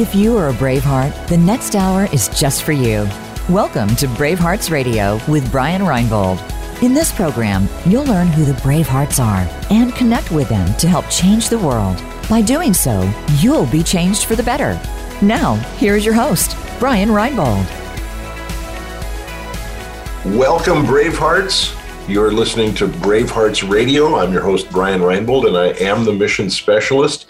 If you are a Braveheart, the next hour is just for you. Welcome to Bravehearts Radio with Brian Reinbold. In this program, you'll learn who the Bravehearts are and connect with them to help change the world. By doing so, you'll be changed for the better. Now, here's your host, Brian Reinbold. Welcome, Bravehearts. You're listening to Bravehearts Radio. I'm your host, Brian Reinbold, and I am the mission specialist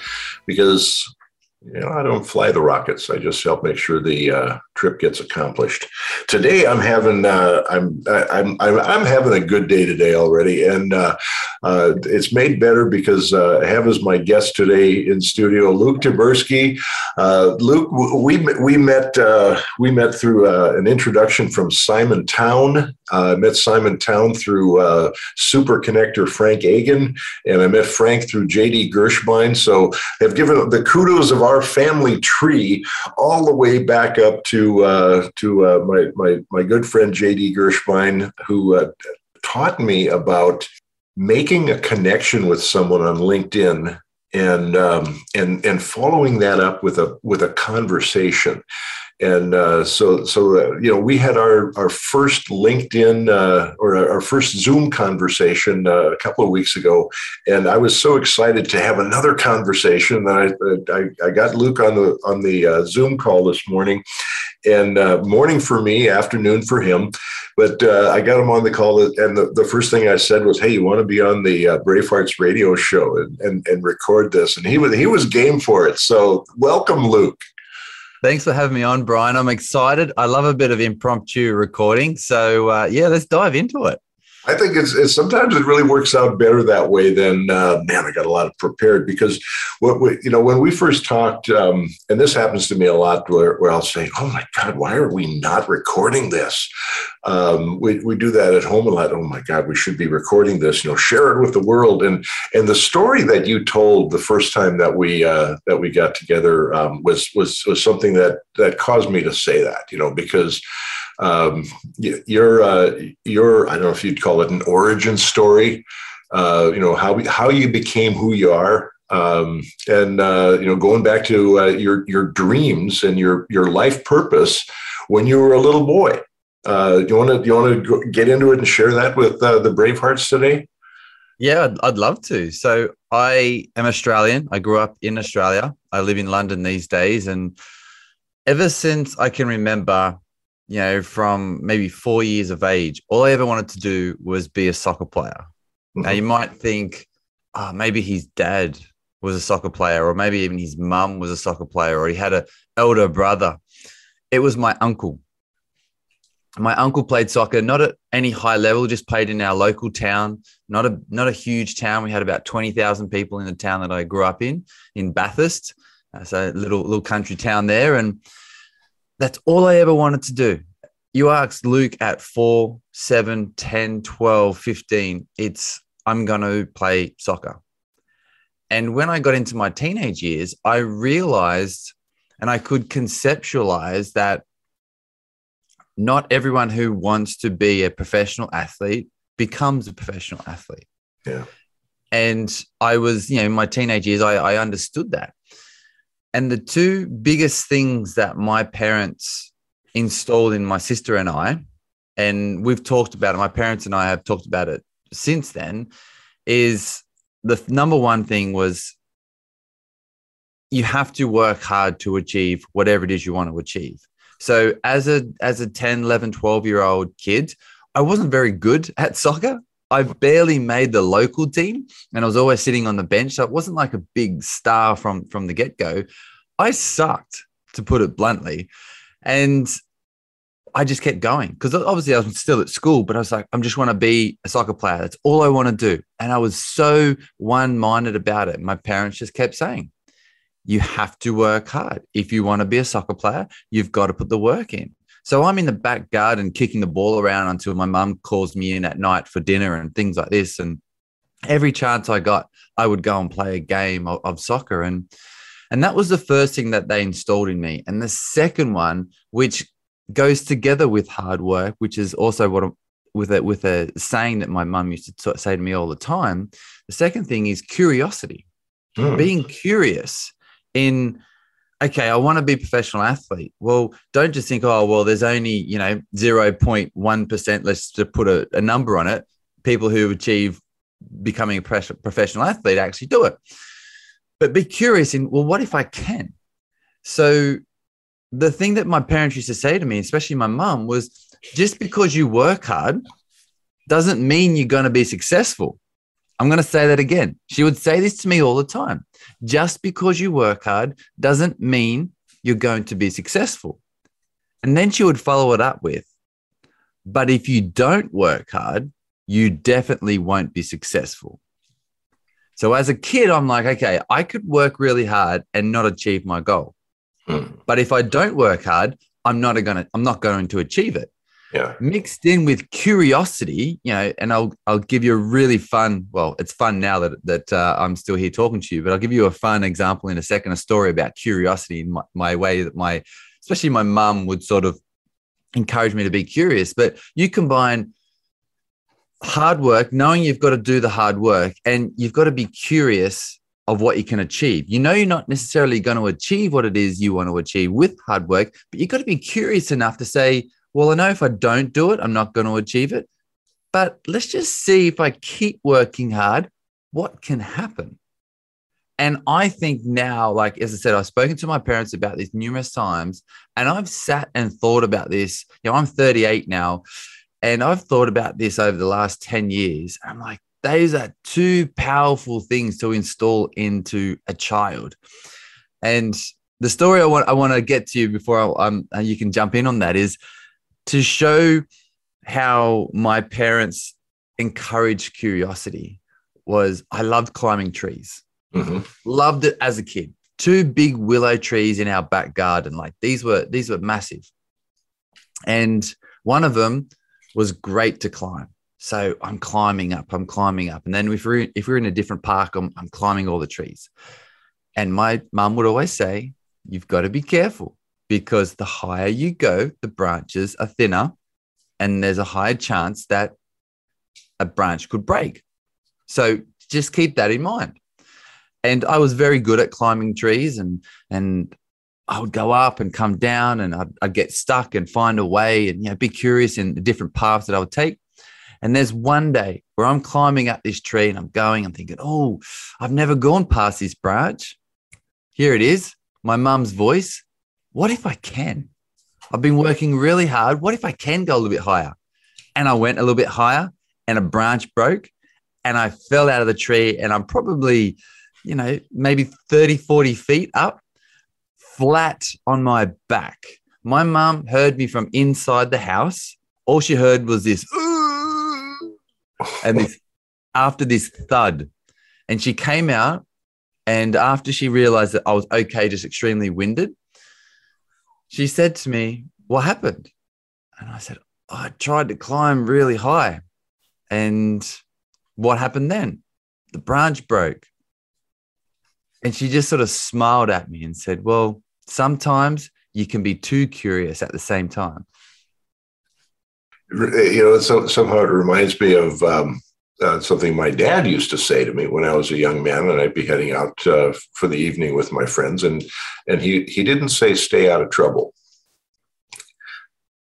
because you know, I don't fly the rockets. I just help make sure the uh, trip gets accomplished. Today, I'm having uh, I'm, I'm I'm I'm having a good day today already, and uh, uh it's made better because uh, I have as my guest today in studio Luke Tyburski. Uh, Luke, we we met we met through an introduction from Simon Town. I met Simon Town through Super Connector Frank Agin, and I met Frank through JD Gershbein. So I've given the kudos of our family tree all the way back up to uh, to uh, my, my my good friend JD Gershbein, who uh, taught me about making a connection with someone on LinkedIn and um, and and following that up with a with a conversation. And uh, so so uh, you know we had our our first LinkedIn uh, or our first Zoom conversation uh, a couple of weeks ago, and I was so excited to have another conversation that I I, I got Luke on the on the uh, Zoom call this morning, and uh, morning for me, afternoon for him. But I got him on the call, and the, the first thing I said was, "Hey, you want to be on the uh, Bravehearts radio show and, and and record this?" And he was he was game for it. So welcome, Luke. Thanks for having me on, Brian. I'm excited. I love a bit of impromptu recording. So, uh, yeah, let's dive into it. I think it's, it's, sometimes it really works out better that way than uh, man. I got a lot of prepared because what we, you know when we first talked, um, and this happens to me a lot, where, where, I'll say, "Oh my God, why are we not recording this?" Um, we we do that at home a lot. Oh my God, we should be recording this. You know, share it with the world. And and the story that you told the first time that we uh, that we got together um, was was was something that that caused me to say that. You know, because um, your uh, your I don't know if you'd call it an origin story. Uh, you know how how you became who you are, um, and uh, you know going back to uh, your your dreams and your your life purpose when you were a little boy. Uh, do you want to you want to get into it and share that with uh, the Bravehearts today? Yeah, I'd, I'd love to. So I am Australian. I grew up in Australia. I live in London these days, and ever since I can remember, you know, from maybe four years of age, all I ever wanted to do was be a soccer player. Mm-hmm. Now, you might think, oh, maybe his dad was a soccer player, or maybe even his mum was a soccer player, or he had an elder brother. It was my uncle. My uncle played soccer, not at any high level, just played in our local town, not a not a huge town. We had about twenty thousand people in the town that I grew up in, in Bathurst, uh, so little little country town there, and that's all I ever wanted to do. You asked Luke at four, seven, 10, 12, 15, it's, I'm going to play soccer. And when I got into my teenage years, I realized and I could conceptualize that not everyone who wants to be a professional athlete becomes a professional athlete. Yeah. And I was, you know, in my teenage years, I, I understood that. And the two biggest things that my parents installed in my sister and I, and we've talked about it, my parents and I have talked about it since then, is the number one thing was you have to work hard to achieve whatever it is you want to achieve. So as a as a 10, 11, 12 year old kid, I wasn't very good at soccer. I barely made the local team and I was always sitting on the bench. So it wasn't like a big star from, from the get go. I sucked, to put it bluntly. And I just kept going because obviously I was still at school, but I was like, I just want to be a soccer player. That's all I want to do. And I was so one minded about it. My parents just kept saying, you have to work hard. If you want to be a soccer player, you've got to put the work in. So I'm in the back garden kicking the ball around until my mum calls me in at night for dinner and things like this. And every chance I got, I would go and play a game of, of soccer. And and that was the first thing that they installed in me. And the second one, which goes together with hard work, which is also what with a with a saying that my mum used to say to me all the time. The second thing is curiosity, mm. being curious in okay, I want to be a professional athlete. Well, don't just think, oh, well, there's only, you know, 0.1%, let's just put a, a number on it. People who achieve becoming a professional athlete actually do it. But be curious in, well, what if I can? So the thing that my parents used to say to me, especially my mom, was just because you work hard doesn't mean you're going to be successful. I'm going to say that again. She would say this to me all the time. Just because you work hard doesn't mean you're going to be successful. And then she would follow it up with, but if you don't work hard, you definitely won't be successful. So as a kid, I'm like, okay, I could work really hard and not achieve my goal. Hmm. But if I don't work hard, I'm not going to I'm not going to achieve it yeah. mixed in with curiosity, you know, and I'll I'll give you a really fun. Well, it's fun now that that uh, I'm still here talking to you, but I'll give you a fun example in a second. A story about curiosity in my, my way that my, especially my mum would sort of encourage me to be curious. But you combine hard work, knowing you've got to do the hard work, and you've got to be curious of what you can achieve. You know, you're not necessarily going to achieve what it is you want to achieve with hard work, but you've got to be curious enough to say, well, I know if I don't do it, I'm not going to achieve it. But let's just see if I keep working hard, what can happen? And I think now, like as I said, I've spoken to my parents about this numerous times, and I've sat and thought about this. You know, I'm 38 now, and I've thought about this over the last 10 years. I'm like, those are two powerful things to install into a child. And the story I want I want to get to you before I, um, you can jump in on that is to show how my parents encouraged curiosity was I loved climbing trees. Mm-hmm. Loved it as a kid. Two big willow trees in our back garden. Like these were these were massive. And one of them was great to climb. So I'm climbing up, I'm climbing up. And then if we're if we're in a different park, I'm, I'm climbing all the trees. And my mum would always say, You've got to be careful because the higher you go, the branches are thinner, and there's a higher chance that a branch could break. So just keep that in mind. And I was very good at climbing trees, and and I would go up and come down, and I'd, I'd get stuck and find a way, and you know, be curious in the different paths that I would take. And there's one day where I'm climbing up this tree and I'm going, I'm thinking, oh, I've never gone past this branch. Here it is, my mum's voice what if I can? I've been working really hard. What if I can go a little bit higher? And I went a little bit higher and a branch broke and I fell out of the tree and I'm probably, you know, maybe 30, 40 feet up, flat on my back. My mum heard me from inside the house. All she heard was this, and this after this thud. And she came out. And after she realized that I was okay, just extremely winded, she said to me, What happened? And I said, I tried to climb really high. And what happened then? The branch broke. And she just sort of smiled at me and said, Well, sometimes you can be too curious at the same time. You know, so, somehow it reminds me of um, uh, something my dad used to say to me when I was a young man, and I'd be heading out uh, for the evening with my friends, and and he he didn't say stay out of trouble.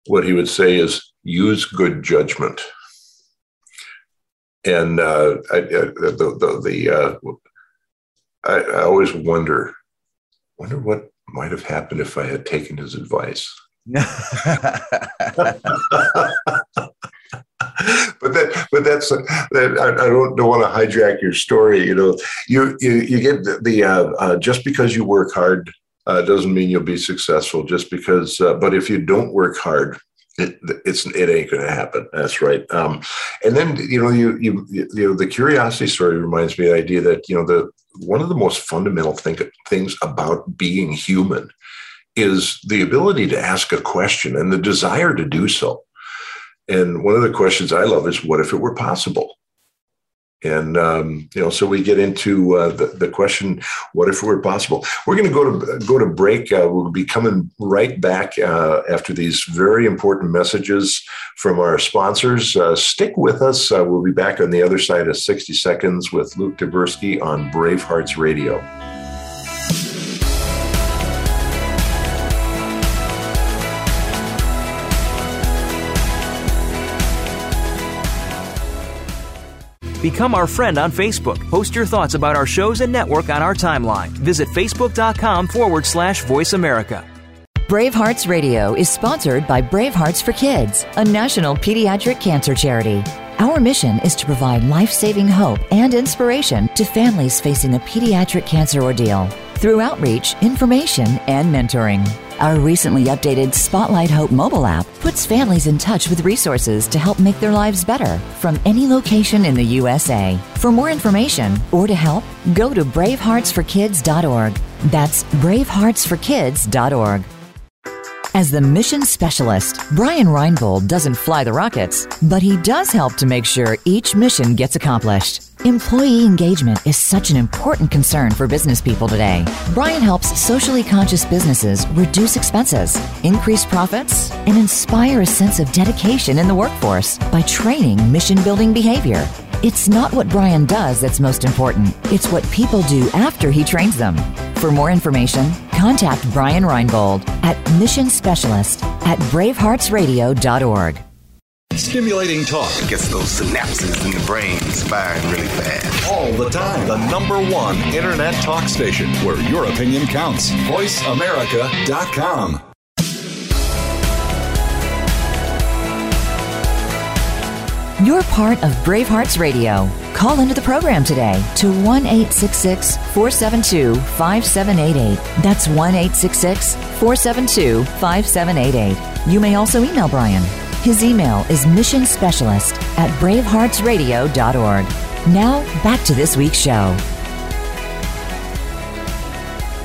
What he would say is use good judgment, and uh, I, the the, the uh, I, I always wonder wonder what might have happened if I had taken his advice. but that, but that's that. I, I don't, don't want to hijack your story. You know, you you, you get the, the uh, uh, just because you work hard uh, doesn't mean you'll be successful. Just because, uh, but if you don't work hard, it, it's it ain't going to happen. That's right. Um, and then you know you, you you know the curiosity story reminds me of the idea that you know the one of the most fundamental think, things about being human is the ability to ask a question and the desire to do so. And one of the questions I love is, what if it were possible? And um, you know, so we get into uh, the, the question, what if it were possible? We're going to go to go to break. Uh, we'll be coming right back uh, after these very important messages from our sponsors. Uh, stick with us. Uh, we'll be back on the other side of 60 seconds with Luke Tyburski on Bravehearts Radio. Become our friend on Facebook. Post your thoughts about our shows and network on our timeline. Visit facebook.com forward slash VoiceAmerica. Bravehearts Radio is sponsored by Bravehearts for Kids, a national pediatric cancer charity. Our mission is to provide life saving hope and inspiration to families facing a pediatric cancer ordeal through outreach, information, and mentoring. Our recently updated Spotlight Hope mobile app puts families in touch with resources to help make their lives better from any location in the USA. For more information or to help, go to braveheartsforkids.org. That's braveheartsforkids.org. As the mission specialist, Brian Reinbold doesn't fly the rockets, but he does help to make sure each mission gets accomplished. Employee engagement is such an important concern for business people today. Brian helps socially conscious businesses reduce expenses, increase profits, and inspire a sense of dedication in the workforce by training mission building behavior. It's not what Brian does that's most important, it's what people do after he trains them. For more information, contact Brian Reinbold at Mission Specialist at braveheartsradio.org. Stimulating talk It gets those synapses in the brain firing really fast. all the time. The number one internet talk station where your opinion counts. VoiceAmerica.com. You're part of Bravehearts Radio. Call into the program today to 1 866 472 5788. That's 1 866 472 5788. You may also email Brian. His email is missionspecialist at braveheartsradio.org. Now, back to this week's show.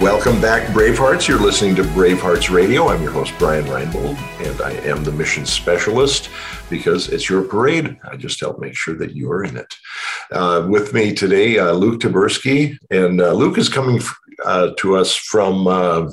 Welcome back, Bravehearts. You're listening to Bravehearts Radio. I'm your host, Brian Reinbold, and I am the mission specialist because it's your parade. I just help make sure that you're in it. Uh, with me today, uh, Luke Tyburski, and uh, Luke is coming uh, to us from uh,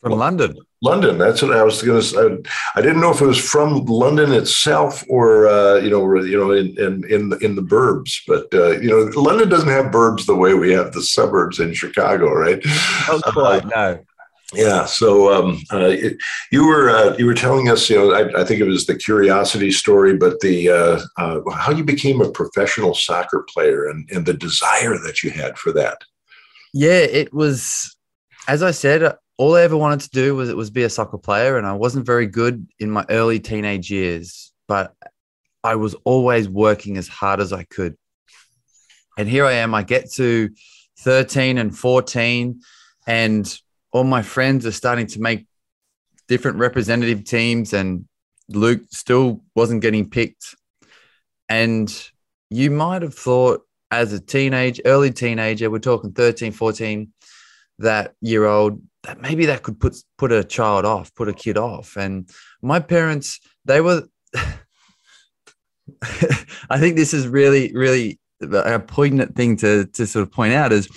From London. London. That's what I was going to say. I didn't know if it was from London itself or uh, you know, or, you know, in in in the, in the burbs. But uh, you know, London doesn't have burbs the way we have the suburbs in Chicago, right? Not quite, no. Yeah. So um, uh, it- you were uh, you were telling us, you know, I, I think it was the curiosity story, but the uh, uh, how you became a professional soccer player and and the desire that you had for that. Yeah, it was, as I said, all I ever wanted to do was it was be a soccer player, and I wasn't very good in my early teenage years, but I was always working as hard as I could. And here I am. I get to 13 and 14, and all my friends are starting to make different representative teams, and Luke still wasn't getting picked. And you might have thought as a teenage, early teenager, we're talking 13, 14, that year old, that maybe that could put put a child off, put a kid off. And my parents, they were I think this is really, really a poignant thing to to sort of point out is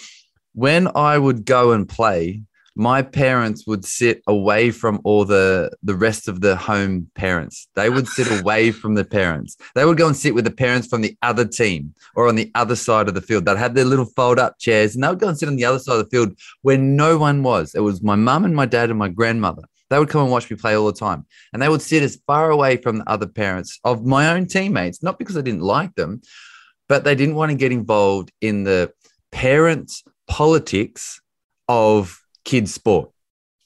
when I would go and play, my parents would sit away from all the the rest of the home parents. They would sit away from the parents. They would go and sit with the parents from the other team or on the other side of the field. They'd have their little fold up chairs and they would go and sit on the other side of the field where no one was. It was my mum and my dad and my grandmother. They would come and watch me play all the time. And they would sit as far away from the other parents of my own teammates, not because I didn't like them, but they didn't want to get involved in the parents' politics of kids' sport.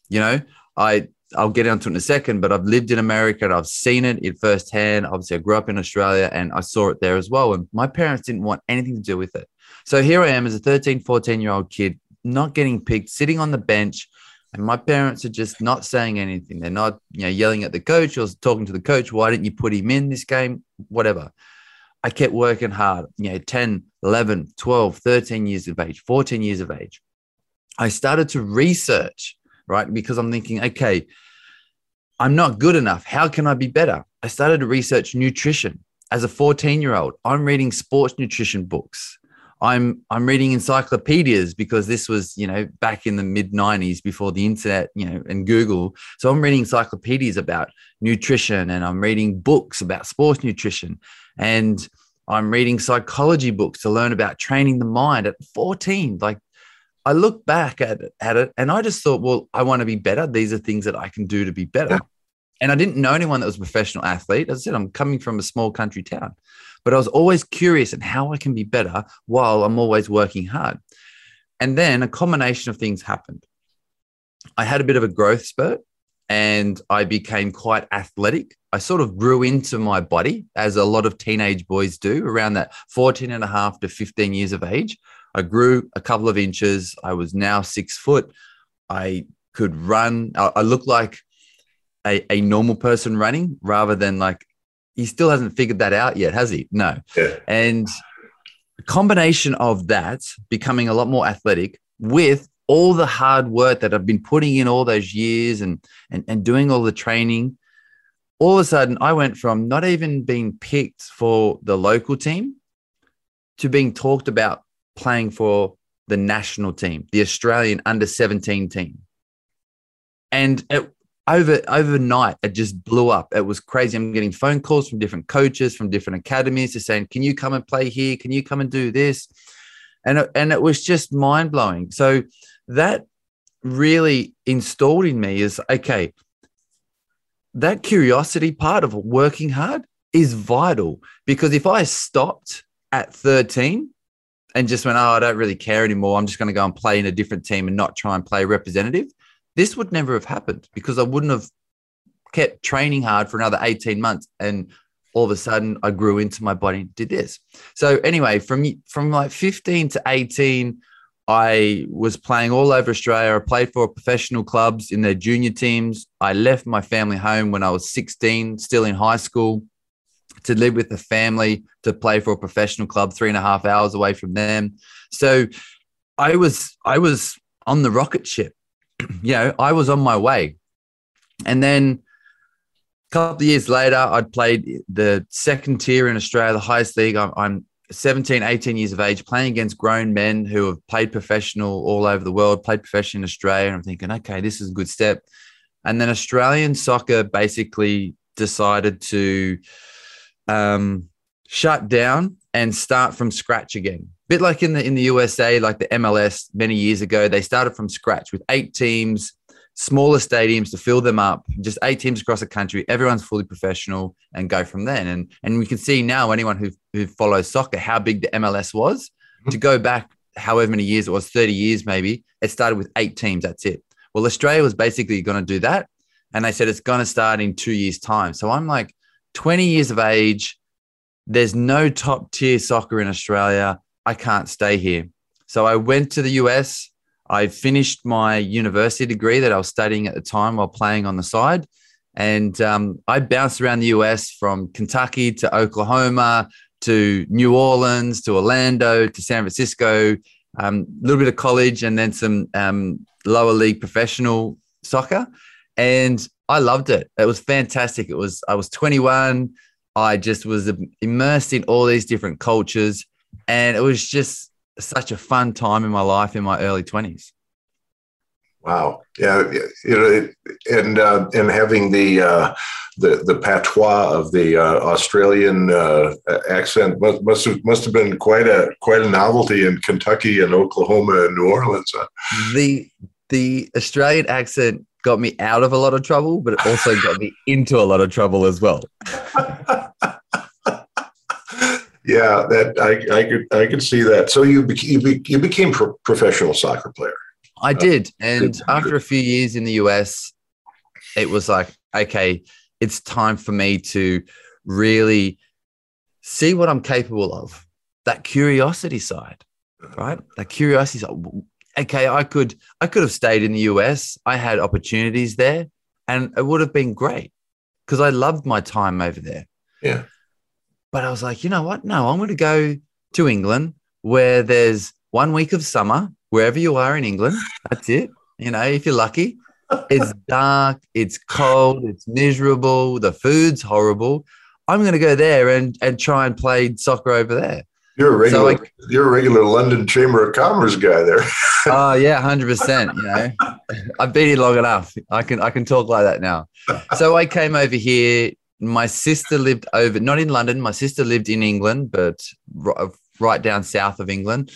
You know, I I'll get onto it in a second, but I've lived in America and I've seen it in firsthand. Obviously, I grew up in Australia and I saw it there as well. And my parents didn't want anything to do with it. So here I am as a 13, 14 year old kid, not getting picked, sitting on the bench. And my parents are just not saying anything. They're not, you know, yelling at the coach or talking to the coach. Why didn't you put him in this game? Whatever. I kept working hard, you know, 10, 11, 12, 13 years of age, 14 years of age. I started to research, right? Because I'm thinking, okay, I'm not good enough. How can I be better? I started to research nutrition. As a 14 year old, I'm reading sports nutrition books. I'm I'm reading encyclopedias because this was you know back in the mid 90s before the internet you know and Google. So I'm reading encyclopedias about nutrition and I'm reading books about sports nutrition and I'm reading psychology books to learn about training the mind at 14. Like I look back at it, at it and I just thought, well, I want to be better. These are things that I can do to be better. And I didn't know anyone that was a professional athlete. As I said, I'm coming from a small country town. but I was always curious and how I can be better while I'm always working hard. And then a combination of things happened. I had a bit of a growth spurt and I became quite athletic. I sort of grew into my body as a lot of teenage boys do around that 14 and a half to 15 years of age. I grew a couple of inches. I was now six foot. I could run. I, looked like a, a normal person running rather than like he still hasn't figured that out yet, has he? No. Yeah. And a combination of that becoming a lot more athletic with all the hard work that I've been putting in all those years and and, and doing all the training, all of a sudden I went from not even being picked for the local team to being talked about playing for the national team, the Australian under 17 team. And it, over overnight, it just blew up. It was crazy. I'm getting phone calls from different coaches from different academies, just saying, "Can you come and play here? Can you come and do this?" And and it was just mind blowing. So that really installed in me is okay. That curiosity part of working hard is vital because if I stopped at 13 and just went, oh, I don't really care anymore. I'm just going to go and play in a different team and not try and play representative. This would never have happened because I wouldn't have kept training hard for another 18 months and all of a sudden I grew into my body and did this. So anyway, from from like 15 to 18, I was playing all over Australia. I played for professional clubs in their junior teams. I left my family home when I was 16, still in high school, to live with the family, to play for a professional club three and a half hours away from them. So I was I was on the rocket ship you know, I was on my way. And then a couple of years later, I'd played the second tier in Australia, the highest league. I'm, I'm 17, 18 years of age, playing against grown men who have played professional all over the world, played professional in Australia. And I'm thinking, okay, this is a good step. And then Australian soccer basically decided to um, shut down and start from scratch again bit like in the in the USA, like the MLS many years ago, they started from scratch with eight teams, smaller stadiums to fill them up, just eight teams across the country. Everyone's fully professional and go from then. And and we can see now anyone who who follows soccer how big the MLS was. Mm-hmm. To go back however many years it was, 30 years maybe, it started with eight teams. That's it. Well, Australia was basically going to do that. And they said it's going to start in two years' time. So I'm like 20 years of age. There's no top tier soccer in Australia. I can't stay here. So I went to the US. I finished my university degree that I was studying at the time while playing on the side. And um, I bounced around the US from Kentucky to Oklahoma to New Orleans to Orlando to San Francisco, a um, little bit of college, and then some um, lower league professional soccer. And I loved it. It was fantastic. It was, I was 21. I just was immersed in all these different cultures and it was just such a fun time in my life in my early 20s wow. Yeah you know and uh, and having the uh, the the patois of the uh, australian uh, accent must, must have must have been quite a quite a novelty in kentucky and oklahoma and new orleans the the australian accent got me out of a lot of trouble but it also got me into a lot of trouble as well yeah, that I, I could I could see that. So you be, you, be, you became pro- professional soccer player. I uh, did, and uh, after a few years in the US, it was like, okay, it's time for me to really see what I'm capable of. That curiosity side, right? That curiosity side. Okay, I could I could have stayed in the US. I had opportunities there, and it would have been great because I loved my time over there. Yeah. But I was like, you know what? No, I'm going to go to England where there's one week of summer, wherever you are in England. That's it. You know, if you're lucky, it's dark, it's cold, it's miserable, the food's horrible. I'm going to go there and, and try and play soccer over there. You're a regular. So you're a regular London Chamber of Commerce guy there. oh yeah, hundred percent. You know, I've been here long enough. I can I can talk like that now. So I came over here my sister lived over, not in London. My sister lived in England, but right down south of England.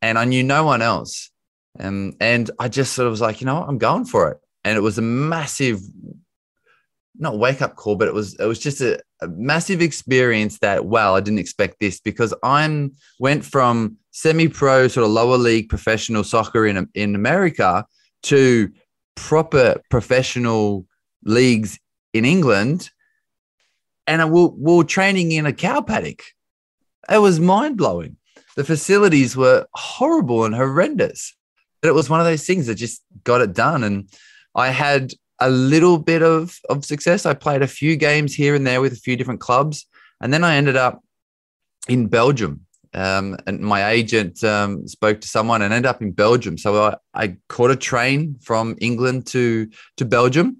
And I knew no one else. Um, and I just sort of was like, you know what? I'm going for it. And it was a massive not wake up call, but it was it was just a, a massive experience that wow, I didn't expect this because I'm went from semi-pro sort of lower league professional soccer in in America to proper professional leagues in England, and we we were training in a cow paddock. It was mind blowing. The facilities were horrible and horrendous, but it was one of those things that just got it done. And I had a little bit of of success. I played a few games here and there with a few different clubs, and then I ended up in Belgium. Um, and my agent um, spoke to someone and ended up in Belgium. So I, I caught a train from England to to Belgium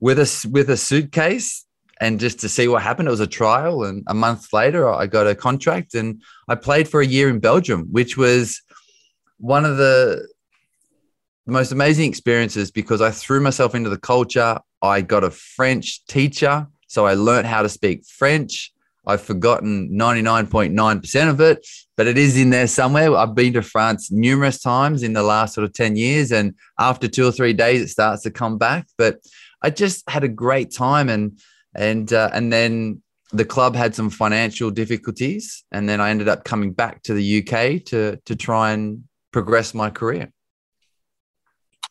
with a with a suitcase and just to see what happened. It was a trial, and a month later, I got a contract, and I played for a year in Belgium, which was one of the most amazing experiences because I threw myself into the culture. I got a French teacher, so I learned how to speak French. I've forgotten 99.9% of it, but it is in there somewhere. I've been to France numerous times in the last sort of 10 years. And after two or three days, it starts to come back. But I just had a great time. And, and, uh, and then the club had some financial difficulties. And then I ended up coming back to the UK to, to try and progress my career.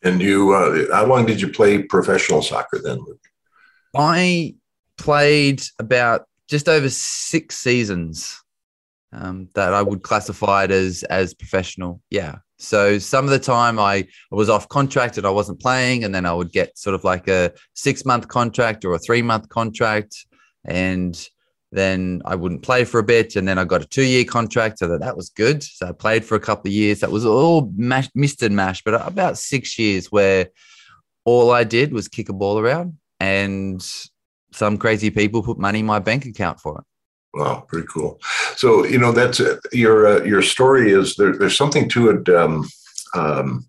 And you, uh, how long did you play professional soccer then, Luke? I played about just over six seasons um, that I would classify it as as professional. Yeah. So some of the time I was off contract and I wasn't playing, and then I would get sort of like a six month contract or a three month contract, and then I wouldn't play for a bit, and then I got a two year contract, so that that was good. So I played for a couple of years. That was all mash, missed and mashed, but about six years where all I did was kick a ball around, and some crazy people put money in my bank account for it. Wow, pretty cool. So you know that's uh, your uh, your story is there, there's something to it. Um, um,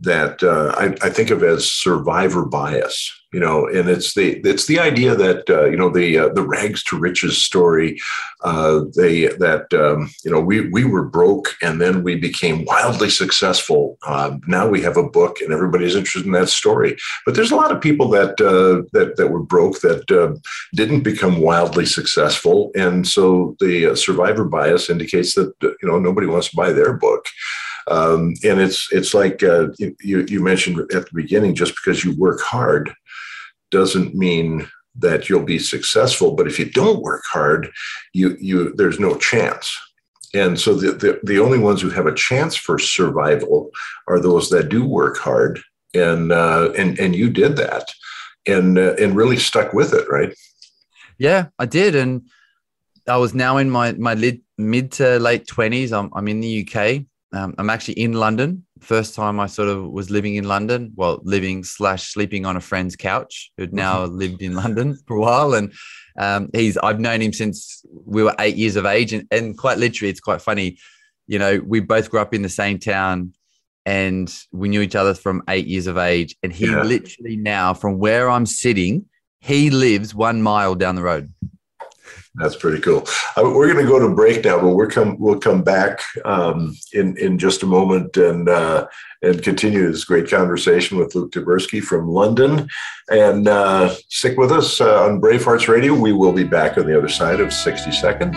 that uh, I, I, think of as survivor bias you know and it's the it's the idea that uh, you know the uh, the rags to riches story uh, they that um, you know we we were broke and then we became wildly successful. Um, now we have a book and everybody's interested in that story. But there's a lot of people that uh, that that were broke that uh, didn't become wildly successful. And so the survivor bias indicates that you know nobody wants to buy their book um, and it's it's like uh, you you mentioned at the beginning, just because you work hard doesn't mean that you'll be successful. But if you don't work hard, you you there's no chance. And so the, the, the only ones who have a chance for survival are those that do work hard. And uh, and and you did that, and uh, and really stuck with it, right? Yeah, I did, and I was now in my my mid to late twenties. I'm I'm in the UK, um, I'm actually in London. First time I sort of was living in London, well, living slash sleeping on a friend's couch who'd now mm-hmm. lived in London for a while. And um, he's, I've known him since we were eight years of age. And, and quite literally, it's quite funny. You know, we both grew up in the same town and we knew each other from eight years of age. And he yeah. literally now, from where I'm sitting, he lives one mile down the road. That's pretty cool. Uh, we're going to go to break now, but we're come we'll come back um, in in just a moment and uh, and continue this great conversation with Luke Tyburski from London. And uh, stick with us uh, on Bravehearts Radio. We will be back on the other side of sixty seconds.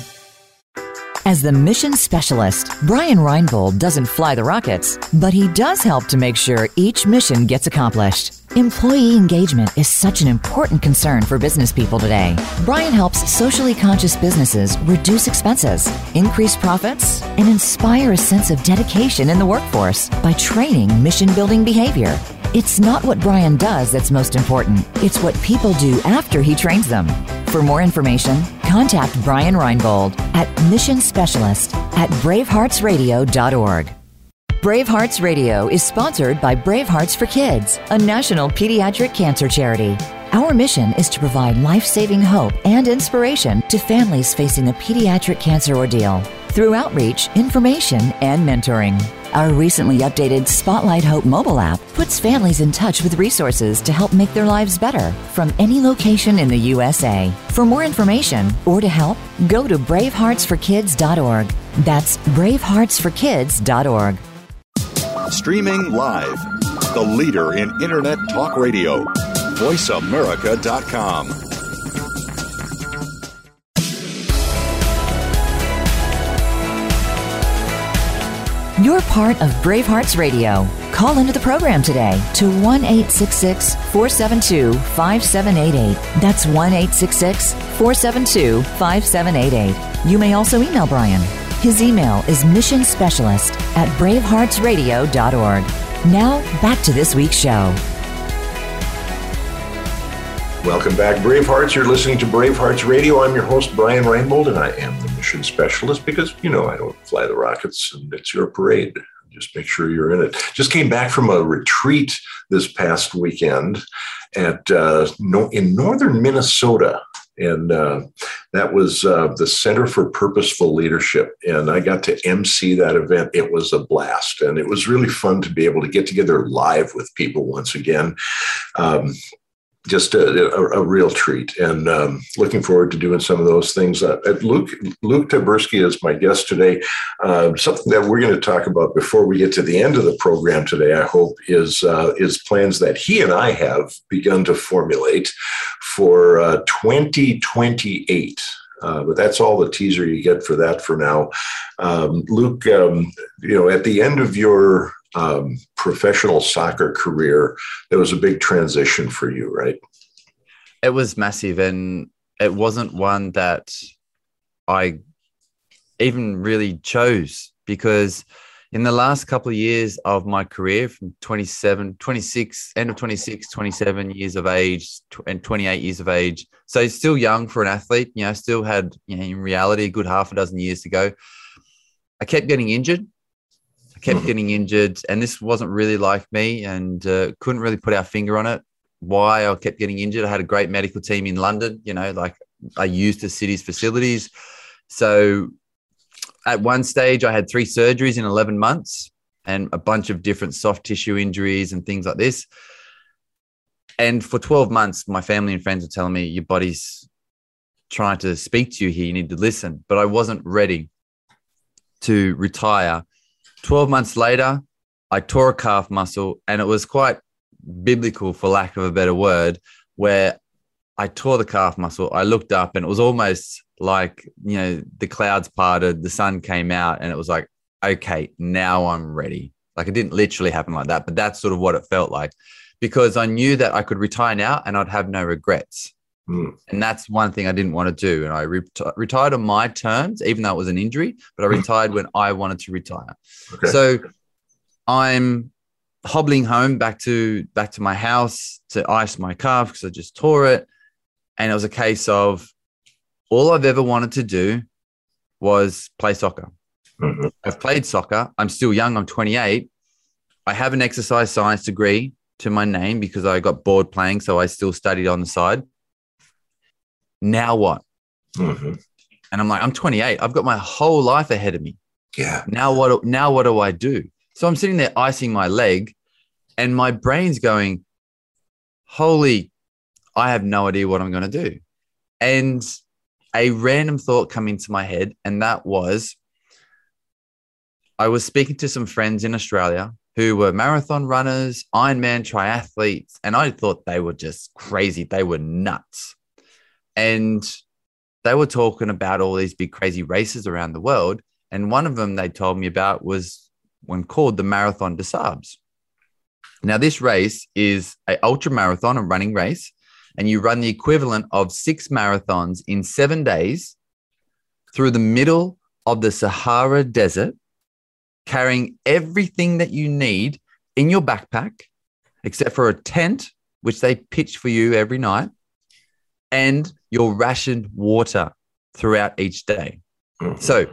As the mission specialist, Brian Reinbold doesn't fly the rockets, but he does help to make sure each mission gets accomplished. Employee engagement is such an important concern for business people today. Brian helps socially conscious businesses reduce expenses, increase profits, and inspire a sense of dedication in the workforce by training mission building behavior. It's not what Brian does that's most important, it's what people do after he trains them. For more information, contact Brian Reinbold at Mission Specialist at braveheartsradio.org. Bravehearts Radio is sponsored by Bravehearts for Kids, a national pediatric cancer charity. Our mission is to provide life saving hope and inspiration to families facing a pediatric cancer ordeal. through outreach, information, and mentoring. Our recently updated Spotlight Hope mobile app puts families in touch with resources to help make their lives better from any location in the USA. For more information or to help, go to braveheartsforkids.org. That's braveheartsforkids.org. Streaming live. The leader in Internet talk radio. VoiceAmerica.com. You're part of Bravehearts Radio. Call into the program today to 1 866 472 5788. That's 1 866 472 5788. You may also email Brian. His email is mission specialist at braveheartsradio.org. Now, back to this week's show. Welcome back, Bravehearts. You're listening to Bravehearts Radio. I'm your host, Brian Reinbold, and I am the mission specialist because, you know, I don't fly the rockets and it's your parade. Just make sure you're in it. Just came back from a retreat this past weekend at uh, in northern Minnesota. And uh, that was uh, the Center for Purposeful Leadership. And I got to MC that event. It was a blast. And it was really fun to be able to get together live with people once again. Um, just a, a, a, real treat and um, looking forward to doing some of those things. Uh, Luke, Luke Tyburski is my guest today. Uh, something that we're going to talk about before we get to the end of the program today, I hope, is, uh, is plans that he and I have begun to formulate for uh, 2028. Uh, but that's all the teaser you get for that for now. Um, Luke, um, you know, at the end of your um, professional soccer career, there was a big transition for you, right? It was massive, and it wasn't one that I even really chose because in the last couple of years of my career from 27 26 end of 26 27 years of age and 28 years of age so still young for an athlete you know still had you know in reality a good half a dozen years to go i kept getting injured kept mm-hmm. getting injured, and this wasn't really like me, and uh, couldn't really put our finger on it. Why I kept getting injured. I had a great medical team in London. You know, like I used the city's facilities. So at one stage, I had three surgeries in 11 months and a bunch of different soft tissue injuries and things like this. And for 12 months, my family and friends were telling me, Your body's trying to speak to you here. You need to listen. But I wasn't ready to retire 12 months later, I tore a calf muscle, and it was quite biblical, for lack of a better word, where I tore the calf muscle. I looked up, and it was almost like, you know, the clouds parted, the sun came out, and it was like, okay, now I'm ready. Like it didn't literally happen like that, but that's sort of what it felt like because I knew that I could retire now and I'd have no regrets. Mm. And that's one thing I didn't want to do. And I reti- retired on my terms, even though it was an injury, but I hmm. retired when I wanted to retire. Okay. So I'm hobbling home back to back to my house to ice my calf because I just tore it. And it was a case of all I've ever wanted to do was play soccer. Mm-hmm. I've played soccer. I'm still young. I'm 28. I have an exercise science degree to my name because I got bored playing. So I still studied on the side now what? Mm-hmm. And I'm like, I'm 28. I've got my whole life ahead of me. Yeah. Now what? Now what do I do? So I'm sitting there icing my leg, and my brain's going, "Holy, I have no idea what I'm going to do." And a random thought come into my head, and that was, I was speaking to some friends in Australia who were marathon runners, Ironman triathletes, and I thought they were just crazy. They were nuts. And they were talking about all these big crazy races around the world. And one of them they told me about was one called the Marathon des Sables. Now, this race is a ultra marathon, a running race, and you run the equivalent of six marathons in seven days through the middle of the Sahara Desert, carrying everything that you need in your backpack, except for a tent, which they pitch for you every night, and your rationed water throughout each day. Mm-hmm. So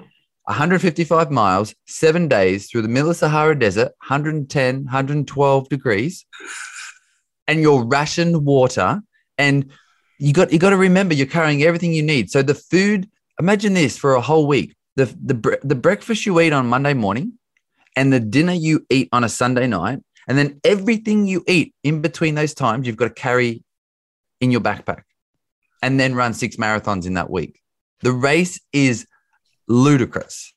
155 miles, seven days through the middle of Sahara Desert, 110, 112 degrees, and your rationed water. And you got you got to remember you're carrying everything you need. So the food, imagine this for a whole week. the the the breakfast you eat on Monday morning, and the dinner you eat on a Sunday night, and then everything you eat in between those times, you've got to carry in your backpack, and then run six marathons in that week. The race is ludicrous,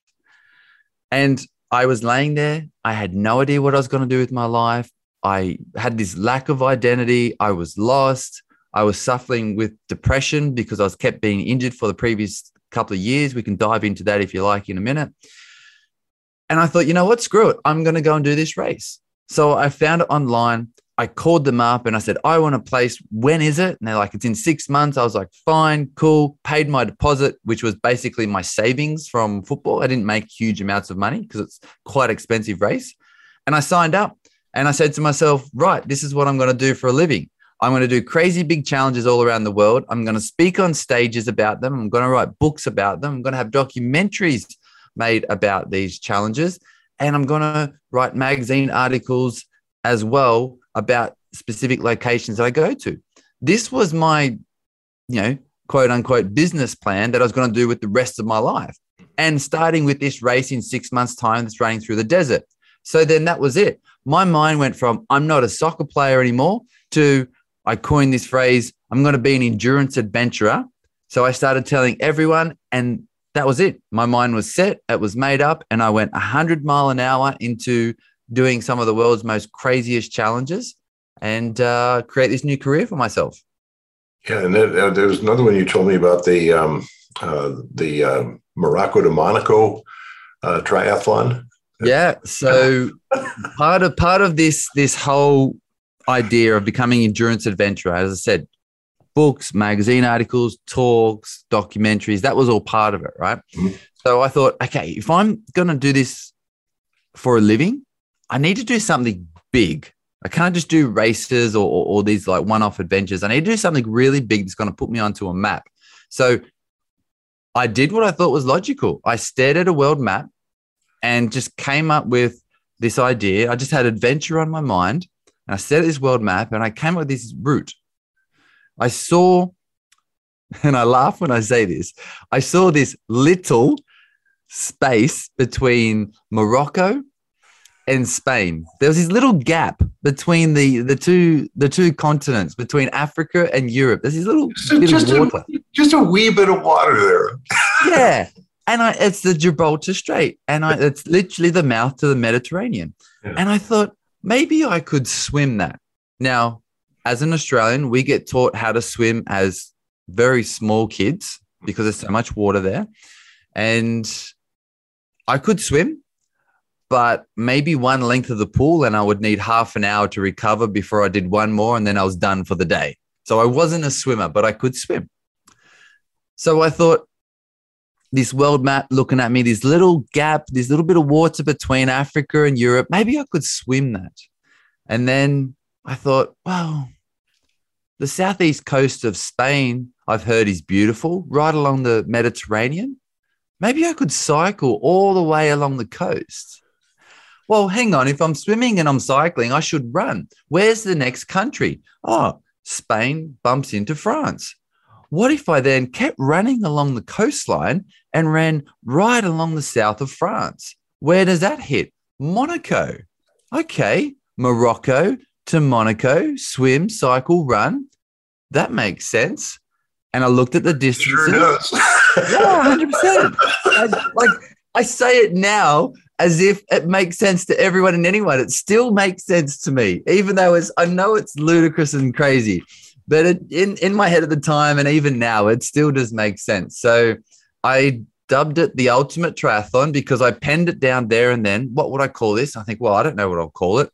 and I was laying there. I had no idea what I was going to do with my life. I had this lack of identity. I was lost. I was suffering with depression because I was kept being injured for the previous couple of years. We can dive into that if you like in a minute. And I thought, you know what? Screw it. I'm going to go and do this race. So I found it online. I called them up and I said, I want a place. When is it? And they're like, it's in six months. I was like, fine, cool. Paid my deposit, which was basically my savings from football. I didn't make huge amounts of money because it's quite expensive race. And I signed up and I said to myself, right, this is what I'm going to do for a living. I'm going to do crazy big challenges all around the world. I'm going to speak on stages about them. I'm going to write books about them. I'm going to have documentaries made about these challenges. And I'm going to write magazine articles as well about specific locations that I go to. This was my, you know, quote unquote business plan that I was going to do with the rest of my life. And starting with this race in six months' time that's running through the desert. So then that was it. My mind went from I'm not a soccer player anymore to I coined this phrase, I'm going to be an endurance adventurer. So I started telling everyone, and that was it. My mind was set, it was made up, and I went 100 mile an hour into doing some of the world's most craziest challenges and uh, create this new career for myself. Yeah, and then, uh, there was another one you told me about the um, uh, the uh, Morocco to Monaco uh, triathlon. Yeah, so part of part of this this whole idea of becoming endurance adventurer, as I said, books, magazine articles, talks, documentaries, that was all part of it, right? Mm-hmm. So I thought, okay, if I'm going to do this for a living, I need to do something big. I can't just do races or, or, or these like one off adventures. I need to do something really big that's going to put me onto a map. So I did what I thought was logical. I stared at a world map and just came up with this idea. I just had adventure on my mind and I stared at this world map and I came up with this route. I saw, and I laugh when I say this, I saw this little space between Morocco and Spain. There was this little gap between the the two the two continents, between Africa and Europe. There's this little so bit just of water. A, just a wee bit of water there. yeah. And I, it's the Gibraltar Strait, and I, it's literally the mouth to the Mediterranean. Yeah. And I thought, maybe I could swim that. Now, as an Australian, we get taught how to swim as very small kids because there's so much water there. And I could swim, but maybe one length of the pool, and I would need half an hour to recover before I did one more, and then I was done for the day. So I wasn't a swimmer, but I could swim. So I thought, this world map looking at me, this little gap, this little bit of water between Africa and Europe. Maybe I could swim that. And then I thought, well, the southeast coast of Spain, I've heard is beautiful, right along the Mediterranean. Maybe I could cycle all the way along the coast. Well, hang on. If I'm swimming and I'm cycling, I should run. Where's the next country? Oh, Spain bumps into France. What if I then kept running along the coastline and ran right along the south of France? Where does that hit? Monaco. Okay, Morocco to Monaco, swim, cycle, run. That makes sense. And I looked at the distance. Sure yeah, 100%. I, like I say it now as if it makes sense to everyone and anyone. It still makes sense to me, even though it's, I know it's ludicrous and crazy but it, in in my head at the time and even now it still does make sense. So i dubbed it the ultimate triathlon because i penned it down there and then. What would i call this? I think well i don't know what i'll call it.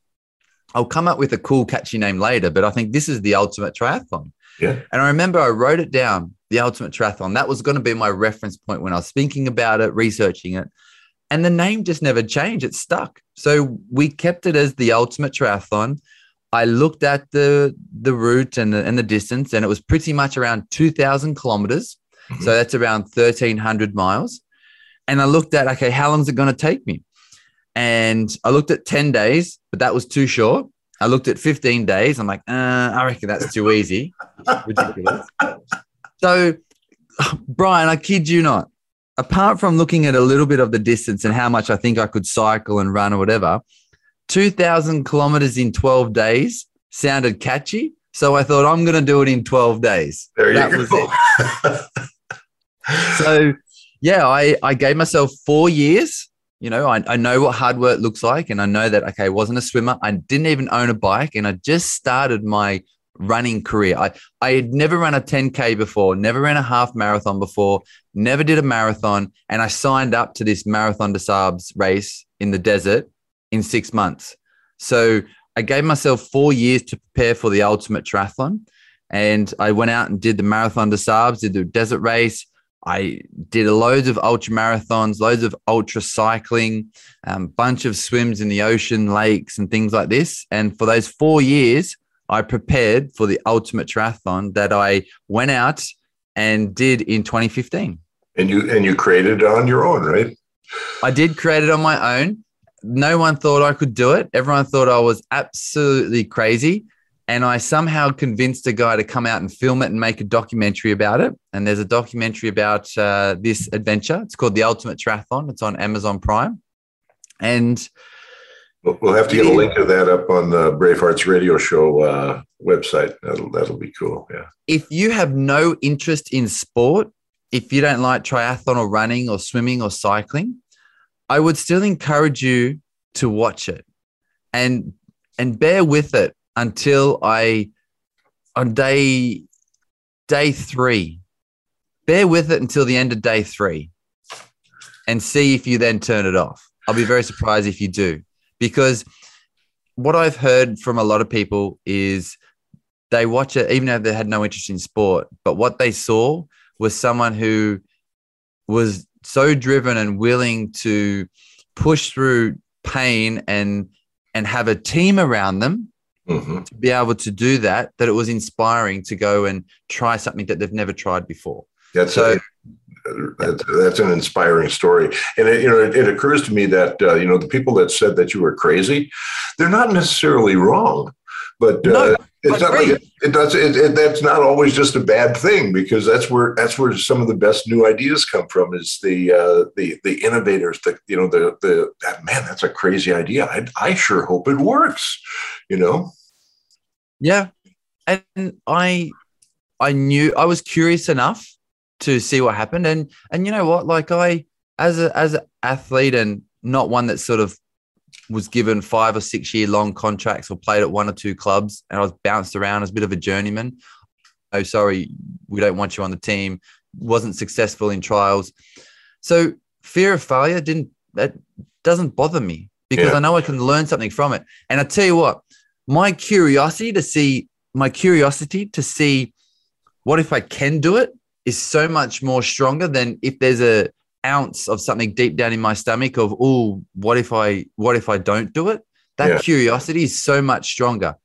I'll come up with a cool catchy name later but i think this is the ultimate triathlon. Yeah. And i remember i wrote it down the ultimate triathlon. That was going to be my reference point when i was thinking about it researching it and the name just never changed it stuck so we kept it as the ultimate triathlon I looked at the the route and the, and the distance, and it was pretty much around two thousand kilometers. Mm-hmm. So that's around thirteen hundred miles. And I looked at okay, how long is it going to take me? And I looked at ten days, but that was too short. I looked at fifteen days. I'm like, uh, I reckon that's too easy. Ridiculous. So, Brian, I kid you not, apart from looking at a little bit of the distance and how much I think I could cycle and run or whatever, 2,000 kilometers in 12 days sounded catchy. So I thought I'm going to do it in 12 days. There that you was go. it. So yeah, I, I gave myself four years. You know, I, I know what hard work looks like. And I know that, okay, I wasn't a swimmer. I didn't even own a bike. And I just started my running career. I, I had never run a 10K before, never ran a half marathon before, never did a marathon. And I signed up to this Marathon des Sables race in the desert in six months. So I gave myself four years to prepare for the ultimate triathlon. And I went out and did the Marathon des Sables, did the desert race. I did loads of ultra marathons, loads of ultra cycling, a um, bunch of swims in the ocean, lakes, and things like this. And for those four years, I prepared for the ultimate triathlon that I went out and did in 2015. And you and you created it on your own, right? I did create it on my own. No one thought I could do it. Everyone thought I was absolutely crazy. And I somehow convinced a guy to come out and film it and make a documentary about it. And there's a documentary about uh, this adventure. It's called The Ultimate Triathlon. It's on Amazon Prime. And We'll have to get a link to that up on the Bravehearts Radio Show uh, website. That'll that'll be cool. Yeah. if you have no interest in sport, if you don't like triathlon or running or swimming or cycling, I would still encourage you to watch it and and bear with it until I on day day 3. Bear with it until the end of day 3 and see if you then turn it off. I'll be very surprised if you do because what I've heard from a lot of people is they watch it even though they had no interest in sport but what they saw was someone who was so driven and willing to push through pain and and have a team around them Mhm. to be able to do that that it was inspiring to go and try something that they've never tried before That's So- that's, that's an inspiring story, and it, you know it, it occurs to me that uh, you know the people that said that you were crazy, they're not necessarily wrong, but uh, No, it's not like it, it does. It, it, that's not always just a bad thing because that's where that's where some of the best new ideas come from. Is the uh, the the innovators that you know the the that, man that's a crazy idea. I I sure hope it works. You know. Yeah. And I I knew I was curious enough to see what happened. And and you know what? Like I as a as an athlete and not one that sort of was given five or six year long contracts or played at one or two clubs and I was bounced around as a bit of a journeyman. Oh, sorry, we don't want you on the team. Wasn't successful in trials. So fear of failure didn't that doesn't bother me because Yeah. I know I can learn something from it. And I tell you what, my curiosity to see my curiosity to see what if I can do it is so much more stronger than if there's a ounce of something deep down in my stomach of oh what if I what if I don't do it? That Yeah. curiosity is so much stronger.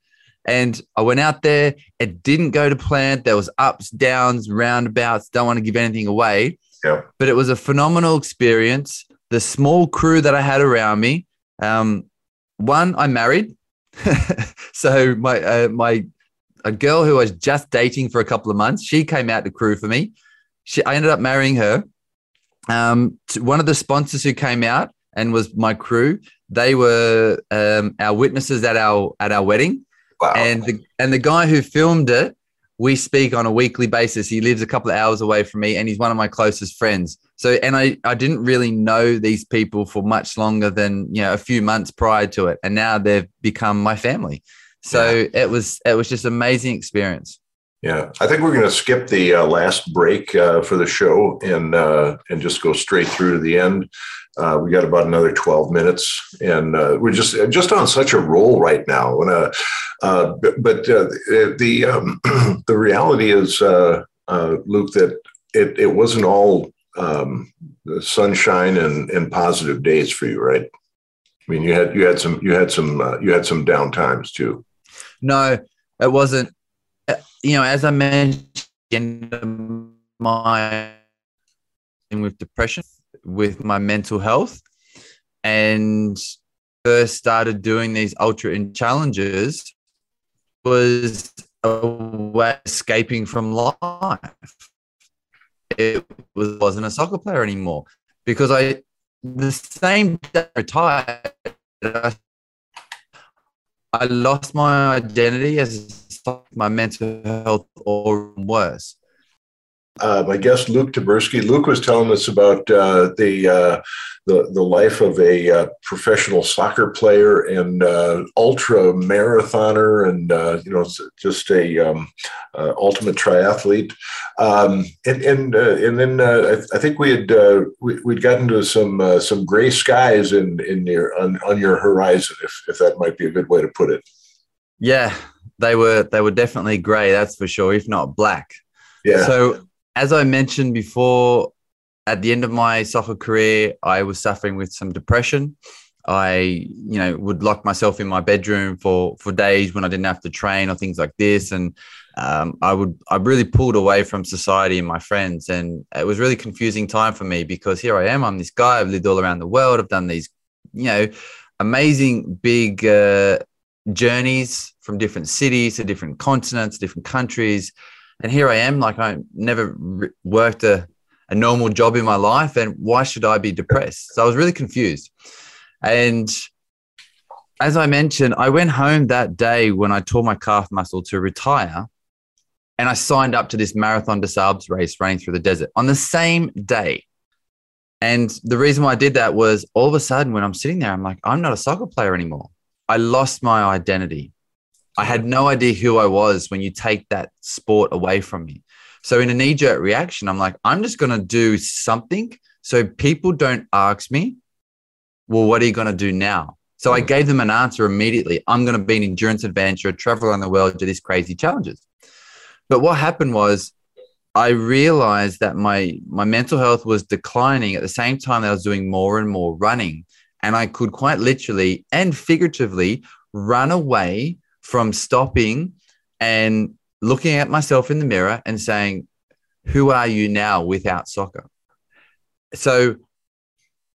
And I went out there it didn't go to plan there was ups downs roundabouts don't want to give anything away. Yeah. but it was a phenomenal experience. The small crew that I had around me um, one I married. So my uh, my a girl who I was just dating for a couple of months, she came out to crew for me. She, I ended up marrying her. Um, to one of the sponsors who came out and was my crew, they were um, our witnesses at our at our wedding. Wow. And the and the guy who filmed it, we speak on a weekly basis. He lives a couple of hours away from me, and he's one of my closest friends. So, and I I didn't really know these people for much longer than you know a few months prior to it, and now they've become my family. So it was it was just amazing experience. Yeah, I think we're going to skip the uh, last break uh, for the show and uh, and just go straight through to the end. Uh, we got about another twelve minutes, and uh, we're just just on such a roll right now. And uh, uh, but, but uh, the um, the reality is, uh, uh, Luke, that it it wasn't all um, sunshine and, and positive days for you, right? I mean, you had you had some you had some uh, you had some down times too. No, it wasn't. uh, You know, as I mentioned, my with depression, with my mental health, and first started doing these ultra in challenges was a way escaping from life. It was wasn't a soccer player anymore because I the same day I retired. I, I lost my identity as my mental health or worse uh, my guest Luke Tyburski. Luke was telling us about uh, the, uh, the the life of a uh, professional soccer player and uh, ultra marathoner, and uh, you know just a um, ultimate triathlete. Um, and and and then I, I, think we had we, would gotten to some some gray skies in in your on, on your horizon, if if that might be a good way to put it. Yeah, they were they were definitely gray, that's for sure, if not black. Yeah. So as I mentioned before, at the end of my soccer career, I was suffering with some depression. I, you know, would lock myself in my bedroom for for days when I didn't have to train or things like this, and um, I would I really pulled away from society and my friends, and it was really confusing time for me because here I am, I'm this guy, I've lived all around the world, I've done these, you know, amazing big uh, journeys from different cities to different continents, different countries, and here I am, like I never re- worked a, a normal job in my life. And why should I be depressed? So I was really confused. And as I mentioned, I went home that day when I tore my calf muscle to retire. And I signed up to this Marathon des Sables race running through the desert on the same day. And the reason why I did that was all of a sudden when I'm sitting there, I'm like, I'm not a soccer player anymore. I lost my identity. I had no idea who I was when you take that sport away from me. So, in a knee jerk reaction, I'm like, I'm just going to do something so people don't ask me, well, what are you going to do now? So, I gave them an answer immediately. I'm going to be an endurance adventurer, travel around the world, do these crazy challenges. But what happened was, I realized that my my mental health was declining at the same time that I was doing more and more running, and I could quite literally and figuratively run away from stopping and looking at myself in the mirror and saying, Who are you now without soccer? So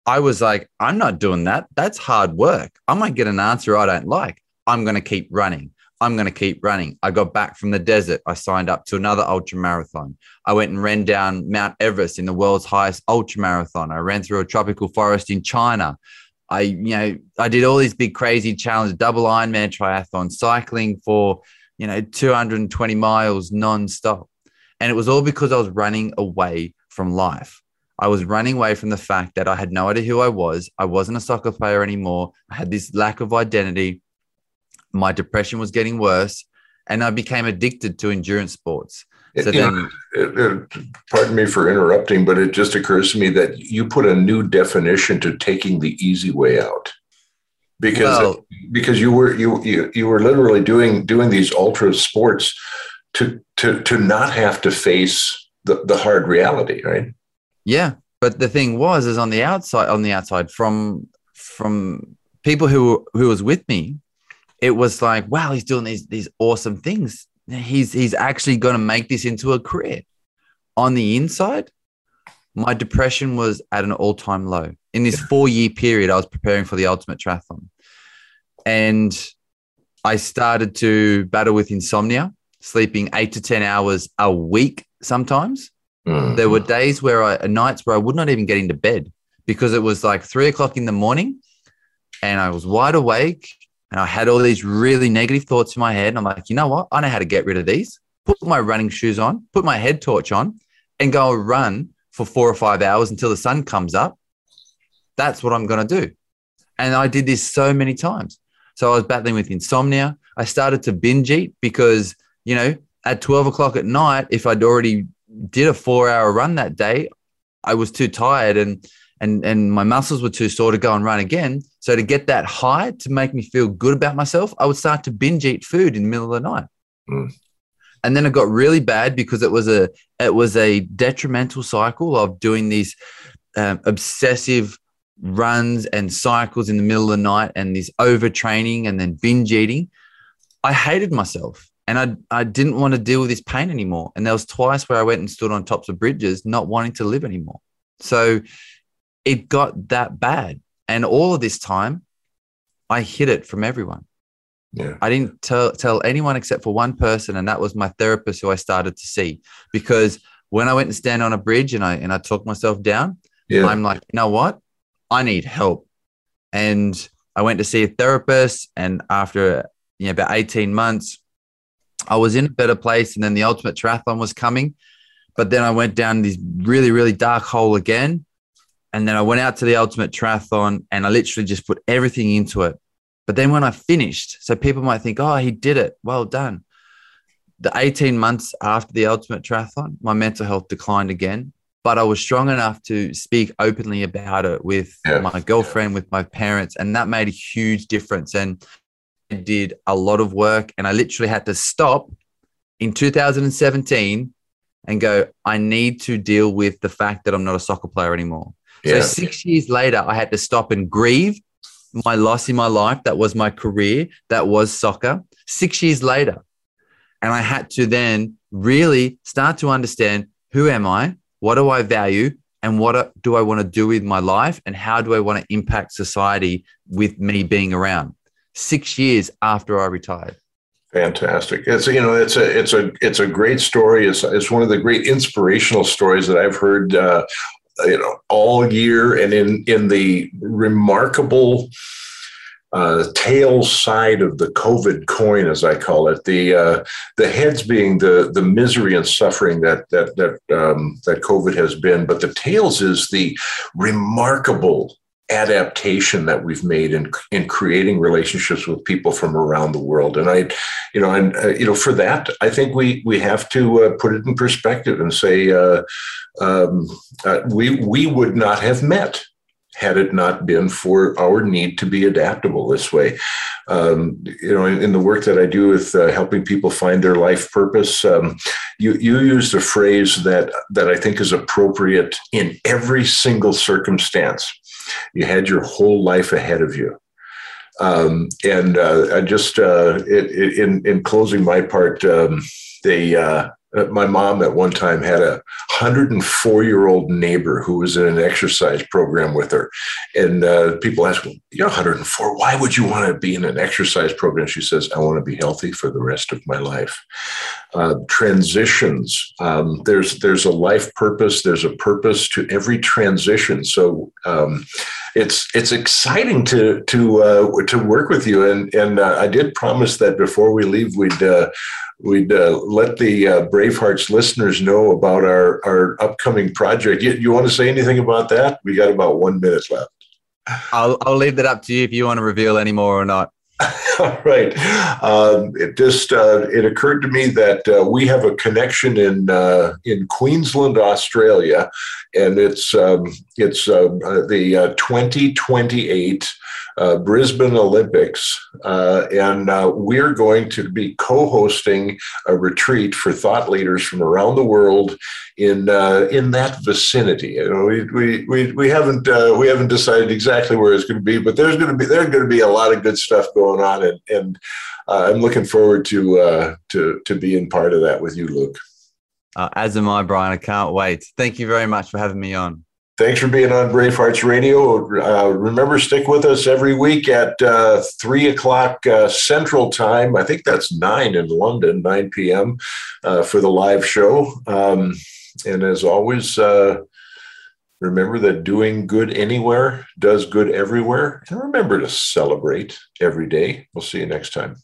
I was like, I'm not doing that. That's hard work. I might get an answer I don't like. I'm going to keep running. I'm going to keep running. I got back from the desert. I signed up to another ultra marathon. I went and ran down Mount Everest in the world's highest ultra marathon. I ran through a tropical forest in China. I, you know, I did all these big crazy challenges, double Ironman triathlon, cycling for, you know, 220 miles nonstop. And it was all because I was running away from life. I was running away from the fact that I had no idea who I was. I wasn't a soccer player anymore. I had this lack of identity. My depression was getting worse. And I became addicted to endurance sports. So then, know, pardon me for interrupting, but it just occurs to me that you put a new definition to taking the easy way out, because well, because you were you, you you were literally doing doing these ultra sports to to to not have to face the, the hard reality, right? Yeah, but the thing was, is on the outside, on the outside from from people who who was with me, it was like, wow, he's doing these these awesome things he's he's actually going to make this into a career. On the inside, my depression was at an all-time low. In this four-year period, I was preparing for the ultimate triathlon. And I started to battle with insomnia, sleeping eight to 10 hours a week sometimes. Mm. There were days where I, nights where I would not even get into bed because it was like three o'clock in the morning and I was wide awake and I had all these really negative thoughts in my head. And I'm like, you know what? I know how to get rid of these. Put my running shoes on, put my head torch on, and go run for four or five hours until the sun comes up. That's what I'm going to do. And I did this so many times. So I was battling with insomnia. I started to binge eat because, you know, at 12 o'clock at night, if I'd already did a four hour run that day, I was too tired and and and my muscles were too sore to go and run again. So to get that high to make me feel good about myself, I would start to binge eat food in the middle of the night. Mm. And then it got really bad because it was a it was a detrimental cycle of doing these um, obsessive runs and cycles in the middle of the night and this overtraining and then binge eating. I hated myself and I, I didn't want to deal with this pain anymore. And there was twice where I went and stood on tops of bridges, not wanting to live anymore. So it got that bad. And all of this time, I hid it from everyone. Yeah. I didn't tell, tell anyone except for one person, and that was my therapist who I started to see. Because when I went and stand on a bridge and I and I talked myself down, Yeah. I'm like, you know what? I need help. And I went to see a therapist. And after you know, about 18 months, I was in a better place. And then the ultimate triathlon was coming. But then I went down this really, really dark hole again. And then I went out to the ultimate triathlon and I literally just put everything into it. But then when I finished, so people might think, oh, he did it. Well done. The 18 months after the ultimate triathlon, my mental health declined again but I was strong enough to speak openly about it with Yeah. my girlfriend, with my parents, and that made a huge difference. And I did a lot of work, and I literally had to stop in 2017 and go, I need to deal with the fact that I'm not a soccer player anymore. So six years later, I had to stop and grieve my loss in my life. That was my career. That was soccer. Six years later. And I had to then really start to understand who am I? What do I value? And what do I want to do with my life? And how do I want to impact society with me being around? Six years after I retired. Fantastic. It's you know it's a it's a it's a great story. It's it's one of the great inspirational stories that I've heard uh, you know all year, and in in the remarkable uh, tail side of the COVID coin, as I call it, the uh, the heads being the the misery and suffering that that that um, that COVID has been, but the tails is the remarkable adaptation that we've made in in creating relationships with people from around the world. And i you know and uh, you know for that i think we we have to uh, put it in perspective and say uh, um, uh, we we would not have met had it not been for our need to be adaptable this way. Um, you know in, in, the work that i do with uh, helping people find their life purpose um, you you used a phrase that that i think is appropriate in every single circumstance you had your whole life ahead of you. Um, and uh, I just, uh, it, it, in, in closing my part, um, they, uh, my mom at one time had a 104 year old neighbor who was in an exercise program with her. And uh, people ask, well, You're 104. Why would you want to be in an exercise program? She says, I want to be healthy for the rest of my life. Uh, transitions. Um, there's there's a life purpose. There's a purpose to every transition. So um, it's it's exciting to to uh, to work with you. And and uh, I did promise that before we leave, we'd uh, we'd uh, let the uh, Bravehearts listeners know about our our upcoming project. You, you want to say anything about that? We got about one minute left. I'll I'll leave that up to you if you want to reveal any more or not. All right. Um, it just uh, it occurred to me that uh, we have a connection in uh, in Queensland, Australia, and it's um, it's the 2028 uh, Brisbane Olympics, uh, and uh, we're going to be co-hosting a retreat for thought leaders from around the world in in that vicinity. You know, we we we, we haven't we haven't decided exactly where it's going to be, but there's going to be there's going to be a lot of good stuff going on, and and I'm looking forward to to to being part of that with you, Luke. Uh, as am I, Brian. I can't wait. Thank you very much for having me on. Thanks for being on Bravehearts Radio. Uh, remember, stick with us every week at uh, 3 o'clock uh, Central Time. I think that's 9 in London, 9 p.m. Uh, for the live show. Um, and as always, uh, remember that doing good anywhere does good everywhere. And remember to celebrate every day. We'll see you next time.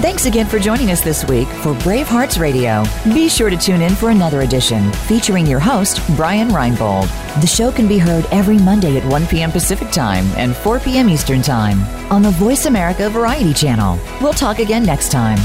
Thanks again for joining us this week for Bravehearts Radio. Be sure to tune in for another edition featuring your host, Brian Reinbold. The show can be heard every Monday at 1 p.m. Pacific Time and 4 p.m. Eastern Time on the VoiceAmerica Variety Channel. We'll talk again next time.